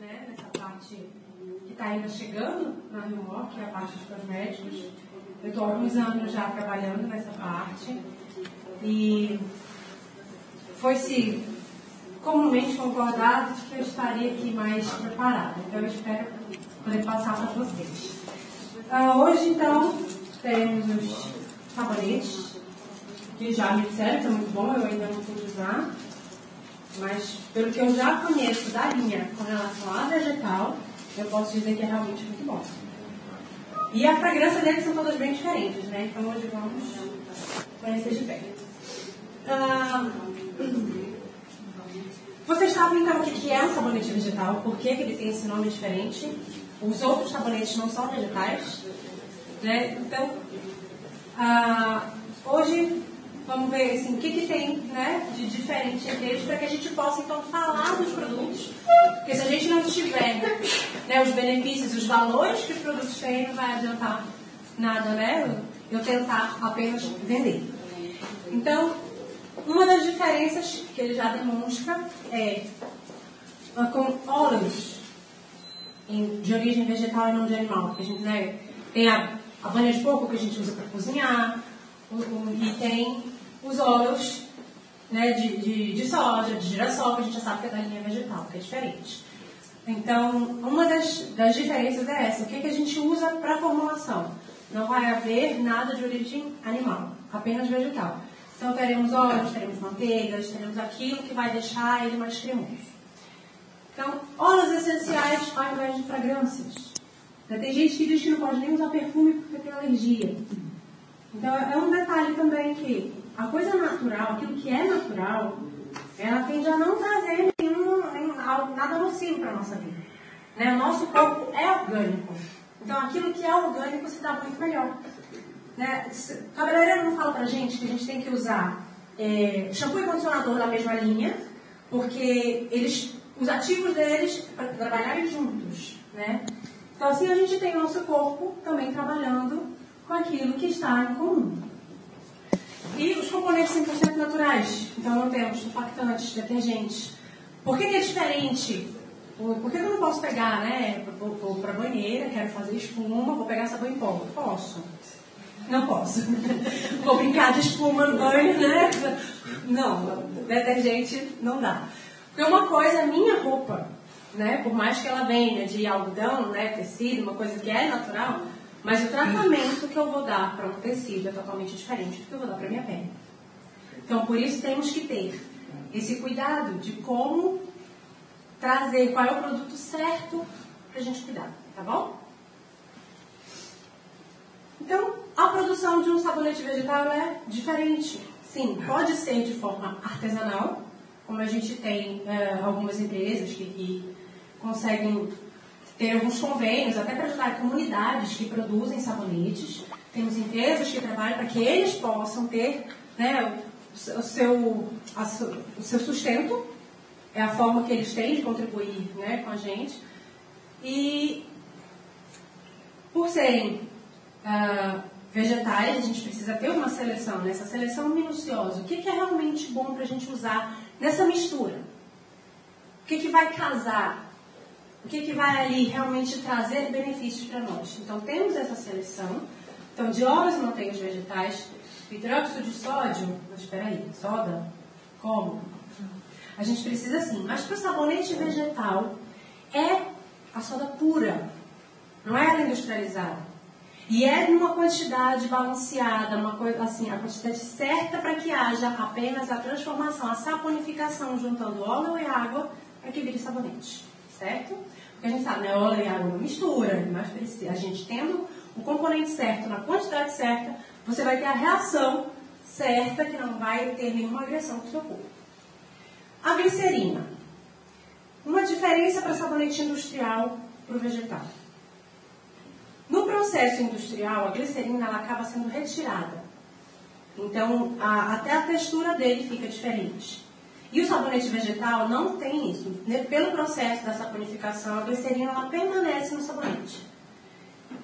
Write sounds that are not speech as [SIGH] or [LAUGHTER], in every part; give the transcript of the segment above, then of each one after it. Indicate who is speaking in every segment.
Speaker 1: né, nessa parte que está ainda chegando na Rio que é a parte dos cosméticos. Eu estou há alguns anos já trabalhando nessa parte e foi-se comumente concordado de que eu estaria aqui mais preparada. Então, eu espero poder passar para vocês. Ah, hoje, então, temos os sabonetes, que já me disseram que é muito bom, eu ainda não pude usar. Mas, pelo que eu já conheço da linha com relação a vegetal, eu posso dizer que é realmente muito bom. E a fragrância deles são todas bem diferentes, né? Então, hoje vamos conhecer de perto. Ah, vocês sabem então o que é um sabonete vegetal? Por que, que ele tem esse nome diferente? Os outros sabonetes não são vegetais? Né? Então, ah, hoje vamos ver assim, o que, que tem né, de diferente entre eles para que a gente possa então falar dos produtos. Porque se a gente não tiver né, os benefícios, os valores que os produtos têm, não vai adiantar nada, né? Eu tentar apenas vender. Então, uma das diferenças que ele já demonstra é com óleos de origem vegetal e não de animal. A gente né, tem a, a banha de porco que a gente usa para cozinhar, e tem os óleos né, de, de, de, soja, de girassol, que a gente já sabe que é da linha vegetal, que é diferente. Então, uma das, das diferenças é essa. O que, que a gente usa para formulação? Não vai haver nada de origem animal, apenas vegetal. Então, teremos óleos, teremos manteigas, teremos aquilo que vai deixar ele mais cremoso. Então, óleos essenciais ao invés de fragrâncias. Tem gente que diz que não pode nem usar perfume porque tem alergia. Então, é um detalhe também que a coisa natural, aquilo que é natural, ela tende a não trazer nenhum, nenhum nada nocivo para a nossa vida. Né? O nosso corpo é orgânico. Então, aquilo que é orgânico se dá muito melhor. Né? Cabeleireiro não fala pra gente que a gente tem que usar é, shampoo e condicionador da mesma linha, porque eles, os ativos deles para trabalharem juntos. Né? Então, assim a gente tem o nosso corpo também trabalhando com aquilo que está em comum. E os componentes 100% naturais. Então, não temos surfactantes, detergentes. Por que, que é diferente? Por que eu não posso pegar, né? Vou, vou para a banheira, quero fazer espuma, vou pegar sabão em pó. Posso. Não posso. [LAUGHS] Vou brincar de espuma no banho, né? Não, detergente não dá. Porque uma coisa é minha roupa, né? Por mais que ela venha de algodão, né? Tecido, uma coisa que é natural, mas o tratamento que eu vou dar para um tecido é totalmente diferente do que eu vou dar para minha pele. Então, por isso temos que ter esse cuidado de como trazer qual é o produto certo para a gente cuidar, tá bom? Então, a produção de um sabonete vegetal é diferente. Sim, pode ser de forma artesanal, como a gente tem é, algumas empresas que, que, conseguem ter alguns convênios, até para ajudar comunidades que produzem sabonetes. Temos empresas que trabalham para que eles possam ter né, o, seu, a, o seu sustento, é a forma que eles têm de contribuir né, com a gente. E por serem uh, vegetais, a gente precisa ter uma seleção, né? seleção minuciosa. O que, que é realmente bom para a gente usar nessa mistura? O que, que vai casar? O que, que vai ali realmente trazer benefícios para nós? Então, temos essa seleção. Então, de óleos e manteigas vegetais, hidróxido de sódio, mas espera aí, soda? Como? A gente precisa sim, mas para o sabonete vegetal é a soda pura, não é ela industrializada. E é numa quantidade balanceada, uma coisa assim, a quantidade certa para que haja apenas a transformação, a saponificação, juntando óleo e água para que vire sabonete. Certo? Porque a gente sabe, né? Óleo e água não mistura, mas a gente tendo o componente certo, na quantidade certa, você vai ter a reação certa que não vai ter nenhuma agressão para o seu corpo. A glicerina. Uma diferença para sabonete industrial para o vegetal. No processo industrial, a glicerina ela acaba sendo retirada. Então, a, até a textura dele fica diferente. E o sabonete vegetal não tem isso. Pelo processo da saponificação, a glicerina ela permanece no sabonete.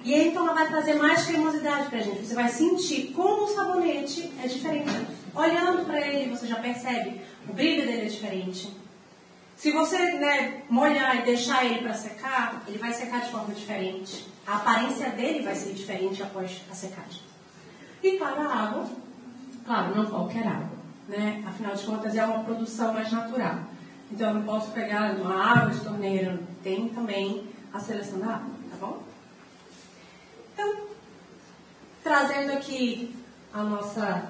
Speaker 1: E aí, então, ela vai trazer mais cremosidade para a gente. Você vai sentir como o sabonete é diferente. Olhando para ele, você já percebe o brilho dele é diferente. Se você né, molhar e deixar ele para secar, ele vai secar de forma diferente. A aparência dele vai ser diferente após a secagem. E para a água, claro, não qualquer água. Né? Afinal de contas, é uma produção mais natural. Então, eu não posso pegar uma água de torneira. Tem também a seleção da água, tá bom? Então, trazendo aqui a nossa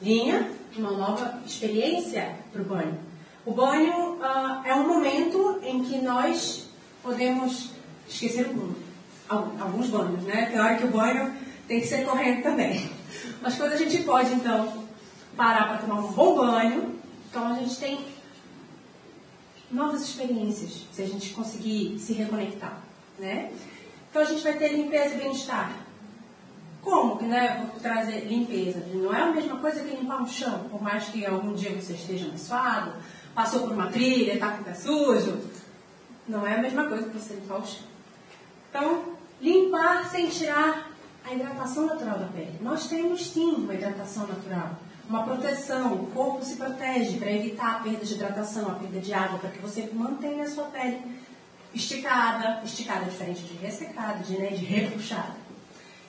Speaker 1: linha, uma nova experiência para o banho. O banho uh, é um momento em que nós podemos esquecer o mundo. Alguns banhos, né? Tem hora que o banho tem que ser correndo também. Mas quando a gente pode, então, parar para tomar um bom banho, então a gente tem novas experiências, se a gente conseguir se reconectar, né? Então a gente vai ter limpeza e bem-estar. Como que, né, vou trazer limpeza? Não é a mesma coisa que limpar um chão, por mais que algum dia você esteja suado, passou por uma trilha, está com o pé sujo. Não é a mesma coisa que você limpar o chão. Então, limpar sem tirar a hidratação natural da pele. Nós temos sim uma hidratação natural, uma proteção. O corpo se protege para evitar a perda de hidratação, a perda de água, para que você mantenha a sua pele esticada, esticada diferente de ressecada, de, né, de repuxada.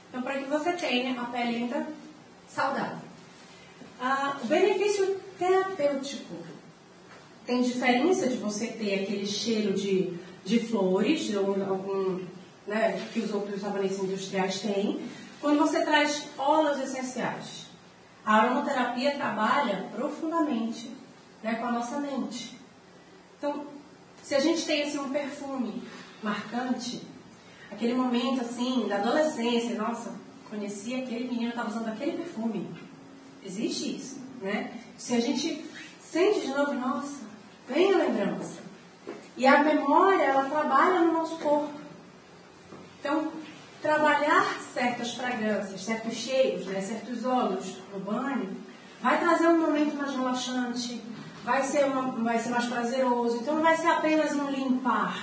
Speaker 1: Então, para que você tenha a pele ainda saudável. Ah, o benefício terapêutico tem diferença de você ter aquele cheiro de, de flores, ou algum, né, que os outros sabonetes industriais têm, quando você traz óleos essenciais. A aromaterapia trabalha profundamente né, com a nossa mente. Então, se a gente tem assim, um perfume marcante, aquele momento assim, da adolescência, nossa, conheci aquele menino estava usando aquele perfume. Existe isso, né? Se a gente sente de novo, nossa, vem a lembrança. E a memória, ela trabalha no nosso corpo. Então, trabalhar certas fragrâncias, certos cheiros, né, certos óleos no banho, vai trazer um momento mais relaxante, vai ser, uma, vai ser mais prazeroso. Então, não vai ser apenas um limpar,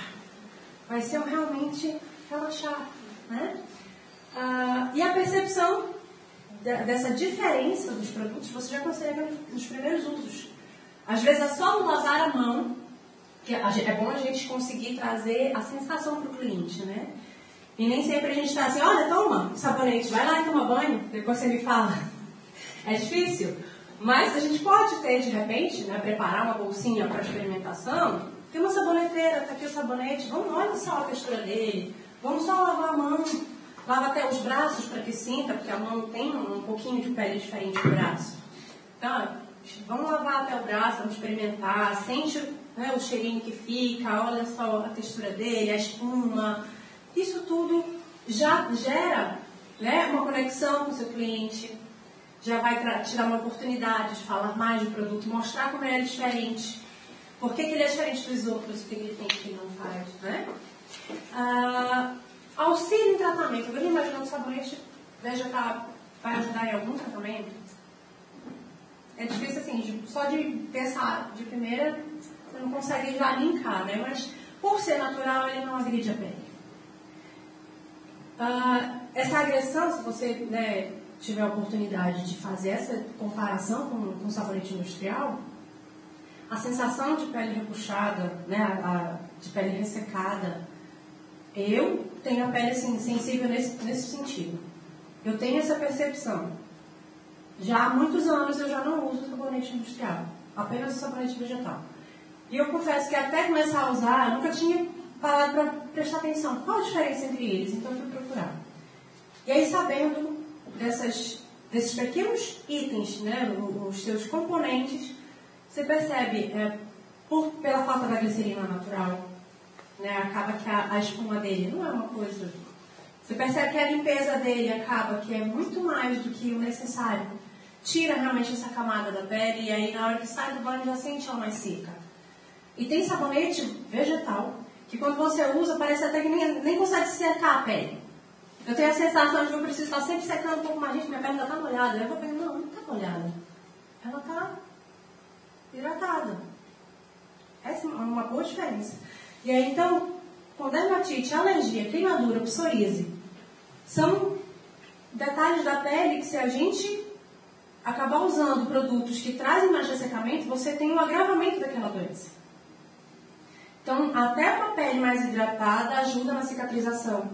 Speaker 1: vai ser um realmente relaxar. Né? Ah, e a percepção de, dessa diferença dos produtos você já consegue nos primeiros usos. Às vezes é só lavar a mão, que é bom a gente conseguir trazer a sensação para o cliente, né? E nem sempre a gente está assim, olha, toma sabonete, vai lá e toma banho, depois você me fala. É difícil. Mas a gente pode ter, de repente, né, preparar uma bolsinha para experimentação. Tem uma saboneteira, está aqui o sabonete, vamos, olha só a textura dele. Vamos só lavar a mão. Lava até os braços para que sinta, porque a mão tem um pouquinho de pele diferente do braço. Então, vamos lavar até o braço, vamos experimentar, sente né, o cheirinho que fica, olha só a textura dele, a espuma. Isso tudo já gera né, uma conexão com o seu cliente, já vai te dar uma oportunidade de falar mais do produto, mostrar como ele é diferente. Por que, que ele é diferente dos outros, o que ele tem que não faz, né? Ah, auxílio em tratamento. Imaginando que o sabonete vegetal vai ajudar em algum tratamento? É difícil assim, só de pensar de primeira, você não consegue já linkar, né? Mas por ser natural, ele não agride a pele. Ah, essa agressão, se você né, tiver a oportunidade de fazer essa comparação com, com o sabonete industrial, a sensação de pele repuxada, né, a, de pele ressecada, eu tenho a pele assim, sensível nesse, nesse sentido. Eu tenho essa percepção. Já há muitos anos eu já não uso sabonete industrial, apenas sabonete vegetal. E eu confesso que até começar a usar, eu nunca tinha parado para prestar atenção. Qual a diferença entre eles? Então eu fui procurar. E aí, sabendo dessas, desses pequenos itens, né, os seus componentes, você percebe, é, por, pela falta da glicerina natural, né, acaba que a, a espuma dele não é uma coisa. Você percebe que a limpeza dele acaba que é muito mais do que o necessário. Tira realmente essa camada da pele e aí na hora que sai do banho já sente ela mais seca. E tem sabonete vegetal que quando você usa parece até que nem, nem consegue secar a pele. Eu tenho a sensação de que eu preciso estar sempre secando um pouco mais, gente, minha pele ainda está molhada. Eu vou pensar, não, não está molhada. Ela está hidratada. Essa é uma boa diferença. E aí, então, com dermatite, alergia, queimadura, psoríase, são detalhes da pele que se a gente acabar usando produtos que trazem mais ressecamento, você tem um agravamento daquela doença. Então, até uma pele mais hidratada ajuda na cicatrização.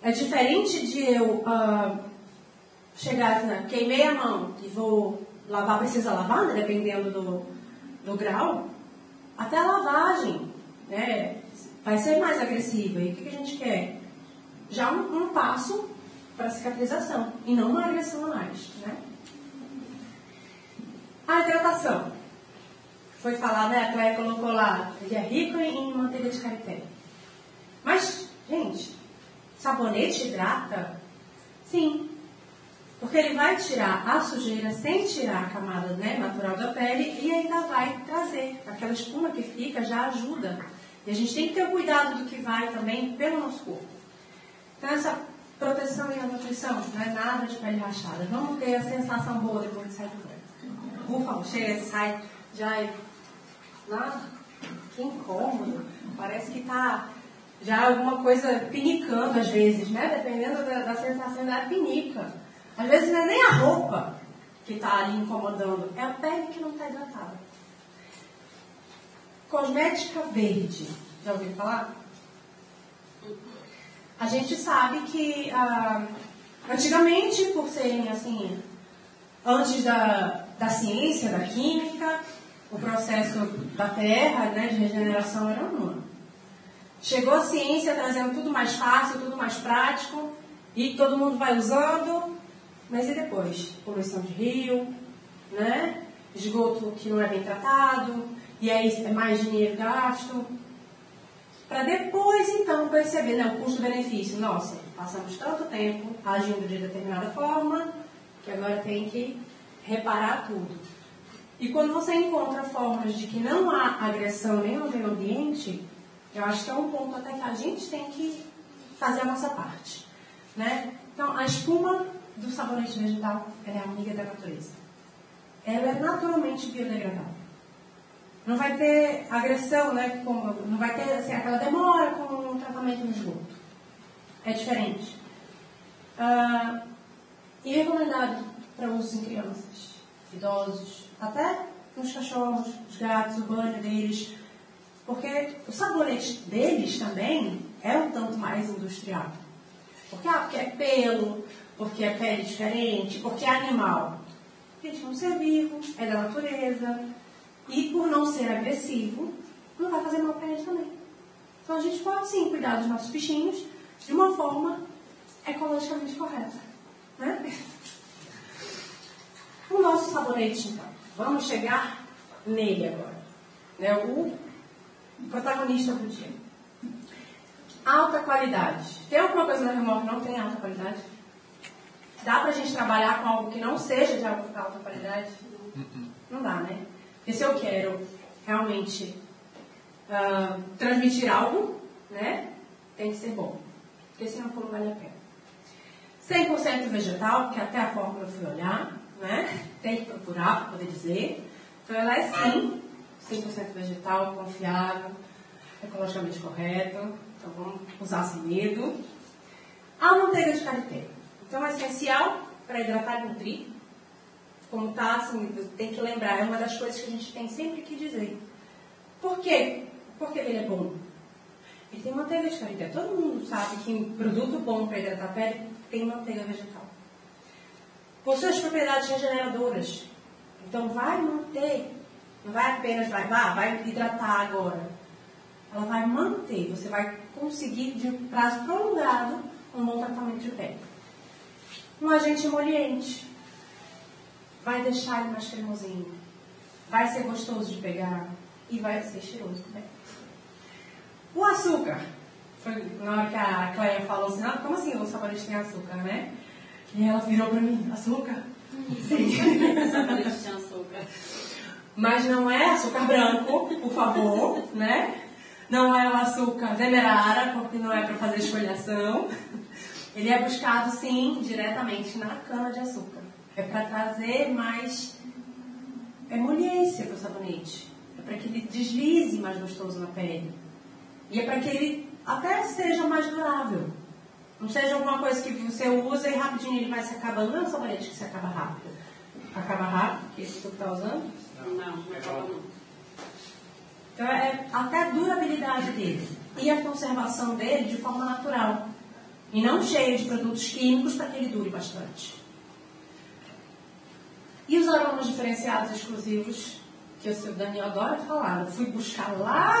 Speaker 1: É diferente de eu uh, chegar, né, queimei a mão e vou lavar, precisa lavar, né, dependendo do, do grau. Até a lavagem né, vai ser mais agressiva. E o que, que a gente quer? Já um, um passo para cicatrização e não uma agressão a mais. Né? A hidratação. Foi falado, né? A Cléia colocou lá, ele é rico em manteiga de carité. Mas, gente, sabonete hidrata? Sim. Porque ele vai tirar a sujeira sem tirar a camada né, natural da pele e ainda vai trazer. Aquela espuma que fica já ajuda. E a gente tem que ter cuidado do que vai também pelo nosso corpo. Então, essa proteção e a nutrição não é nada de pele rachada. Vamos ter a sensação boa depois de sair do banho. Ufa, chega, sai, já nada. Que incômodo. Parece que está já alguma coisa pinicando às vezes, né? Dependendo da, da sensação da pinica. Às vezes não é nem a roupa que está ali incomodando, é a pele que não está hidratada. Cosmética verde. Já ouviu falar? A gente sabe que ah, antigamente, por serem assim, antes da, da ciência, da química, o processo da terra, né, de regeneração era humano. Chegou a ciência trazendo tudo mais fácil, tudo mais prático, e todo mundo vai usando, mas e depois? Poluição de rio, né? esgoto que não é bem tratado, e aí é mais dinheiro gasto. Para depois, então, perceber né, o custo-benefício. Nossa, passamos tanto tempo agindo de determinada forma, que agora tem que reparar tudo. E quando você encontra formas de que não há agressão nem no meio ambiente, eu acho que é um ponto até que a gente tem que fazer a nossa parte. Né? Então, a espuma do sabonete vegetal é amiga da natureza. Ela é naturalmente biodegradável. Não vai ter agressão, né? Como, não vai ter assim, aquela demora com o tratamento no esgoto. É diferente. Ah, e recomendado para uso em crianças, idosos, até nos cachorros, os gatos, o banho deles. Porque o sabonete deles também é um tanto mais industrial. Porque, ah, porque é pelo, porque é pele diferente, porque é animal. Gente, é um ser vivo, é da natureza. E por não ser agressivo, não vai fazer mal para ele também. Então a gente pode sim cuidar dos nossos bichinhos de uma forma ecologicamente correta. Né? Nosso sabonete, então. Vamos chegar nele agora. Né? O protagonista do dia. Alta qualidade. Tem alguma coisa na remorque que não tem alta qualidade? Dá pra gente trabalhar com algo que não seja de alta qualidade? Não dá, né? Porque se eu quero realmente uh, transmitir algo, né? Tem que ser bom. Porque se não for, não vale a pena. 100% vegetal, que até a fórmula eu fui olhar, né? Tem que procurar para poder dizer. Então ela é sim 100% vegetal, confiável, ecologicamente correto. Então vamos usar sem medo. A manteiga de karité. Então, é essencial para hidratar e nutrir. Como está, assim, tem que lembrar, é uma das coisas que a gente tem sempre que dizer. Por quê? Porque ele é bom. Ele tem manteiga de karité. Todo mundo sabe que um produto bom para hidratar a pele tem manteiga vegetal. Possui as propriedades regeneradoras. Então, vai manter. Não vai apenas, vai, vai, vai hidratar agora. Ela vai manter. Você vai conseguir, de prazo prolongado, um bom tratamento de pele um agente emoliente. Vai deixar ele mais cremosinho. Vai ser gostoso de pegar e vai ser cheiroso também. O açúcar. Foi na hora que a Cleia falou assim, ah, como assim o sabonete tem açúcar, né? E ela virou para mim, açúcar? Sim. açúcar. [LAUGHS] Mas não é açúcar branco, por favor, né? Não é o açúcar demerara, porque não é para fazer esfoliação. Ele é buscado, sim, diretamente na cana-de-açúcar. É para trazer mais emoliência para o sabonete. É para que ele deslize mais gostoso na pele. E é para que ele até seja mais durável. Não seja alguma coisa que você usa e rapidinho ele vai se acabando. Não é um sabonete que se acaba rápido. Acaba rápido, que esse que está usando?
Speaker 2: Não, não, não acaba não.
Speaker 1: Então é é até a durabilidade dele e a conservação dele de forma natural. E não cheio de produtos químicos para que ele dure bastante. E os aromas diferenciados exclusivos, que o Daniel adora falar, eu fui buscar lá,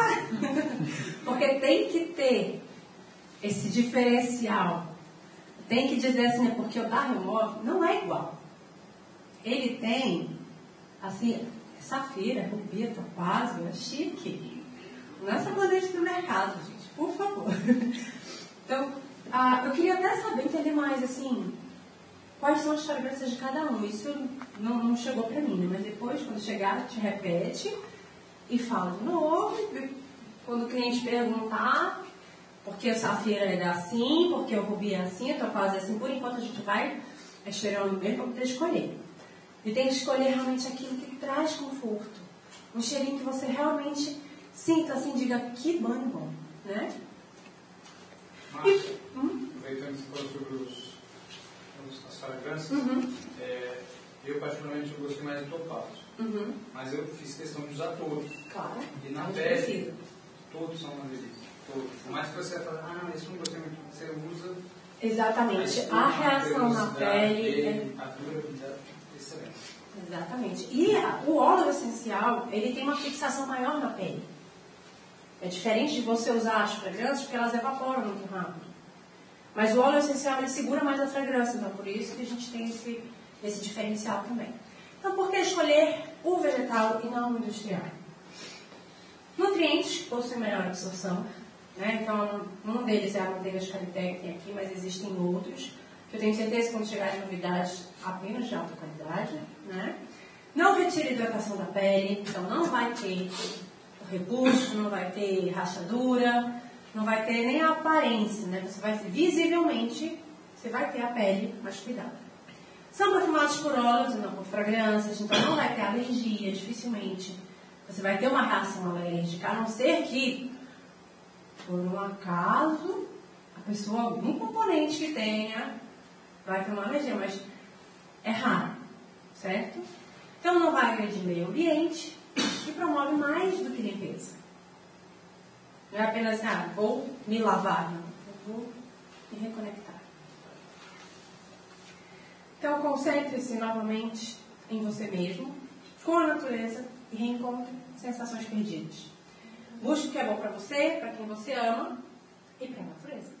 Speaker 1: [LAUGHS] porque tem que ter esse diferencial. Tem que dizer assim, né, porque o da Remove não é igual. Ele tem, assim, safira, rubia, topázio, é chique. Não é sabonete do mercado, gente, por favor. [LAUGHS] Então, ah, eu queria até saber, entender mais, assim, quais são as fragrâncias de cada um. Isso não, não chegou para mim, né? mas depois, quando chegar, te repete e fala de novo. Quando o cliente perguntar, porque a safira é assim, porque o rubi é assim, a topázio é assim, por enquanto a gente vai esperando mesmo para poder escolher. E tem que escolher realmente aquilo que traz conforto. Um cheirinho que você realmente sinta assim, diga que banho bom, né?
Speaker 2: Hum? aproveitando que você falou sobre os, os, as fragrâncias, uhum. é, eu particularmente eu gostei mais do topázio. Uhum. Mas eu fiz questão de usar todos.
Speaker 1: Claro.
Speaker 2: E na pele, todos são uma delícia. Por mais que você fale, ah, esse não gostei muito, você usa.
Speaker 1: Exatamente. A reação na pele.
Speaker 2: é... A durabilidade excelente.
Speaker 1: Exatamente. E o óleo essencial, ele tem uma fixação maior na pele. É diferente de você usar as fragrâncias, porque elas evaporam muito rápido. Mas o óleo essencial, ele segura mais a fragrância, então por isso que a gente tem esse, esse diferencial também. Então, por que escolher o vegetal e não o industrial? Nutrientes possuem melhor absorção, né? Então, um deles é a manteiga de Calité, que tem aqui, mas existem outros, que eu tenho certeza que quando chegar as novidades, apenas de alta qualidade, né? Não retira hidratação da pele, então não vai ter repuxo, não vai ter rachadura, não vai ter nem a aparência, né? Você vai visivelmente, você vai ter a pele mais cuidada. São perfumados por óleos e não por fragrâncias, então não vai ter alergia, dificilmente. Você vai ter uma reação alérgica, a não ser que, por um acaso, a pessoa, algum componente que tenha, vai ter uma alergia, mas é raro, certo? Então não vai agredir meio ambiente, e promove mais do que limpeza. Não é apenas, ah, vou me lavar, não. Eu vou me reconectar. Então, concentre-se novamente em você mesmo, com a natureza e reencontre sensações perdidas. Busque o que é bom para você, para quem você ama e para a natureza.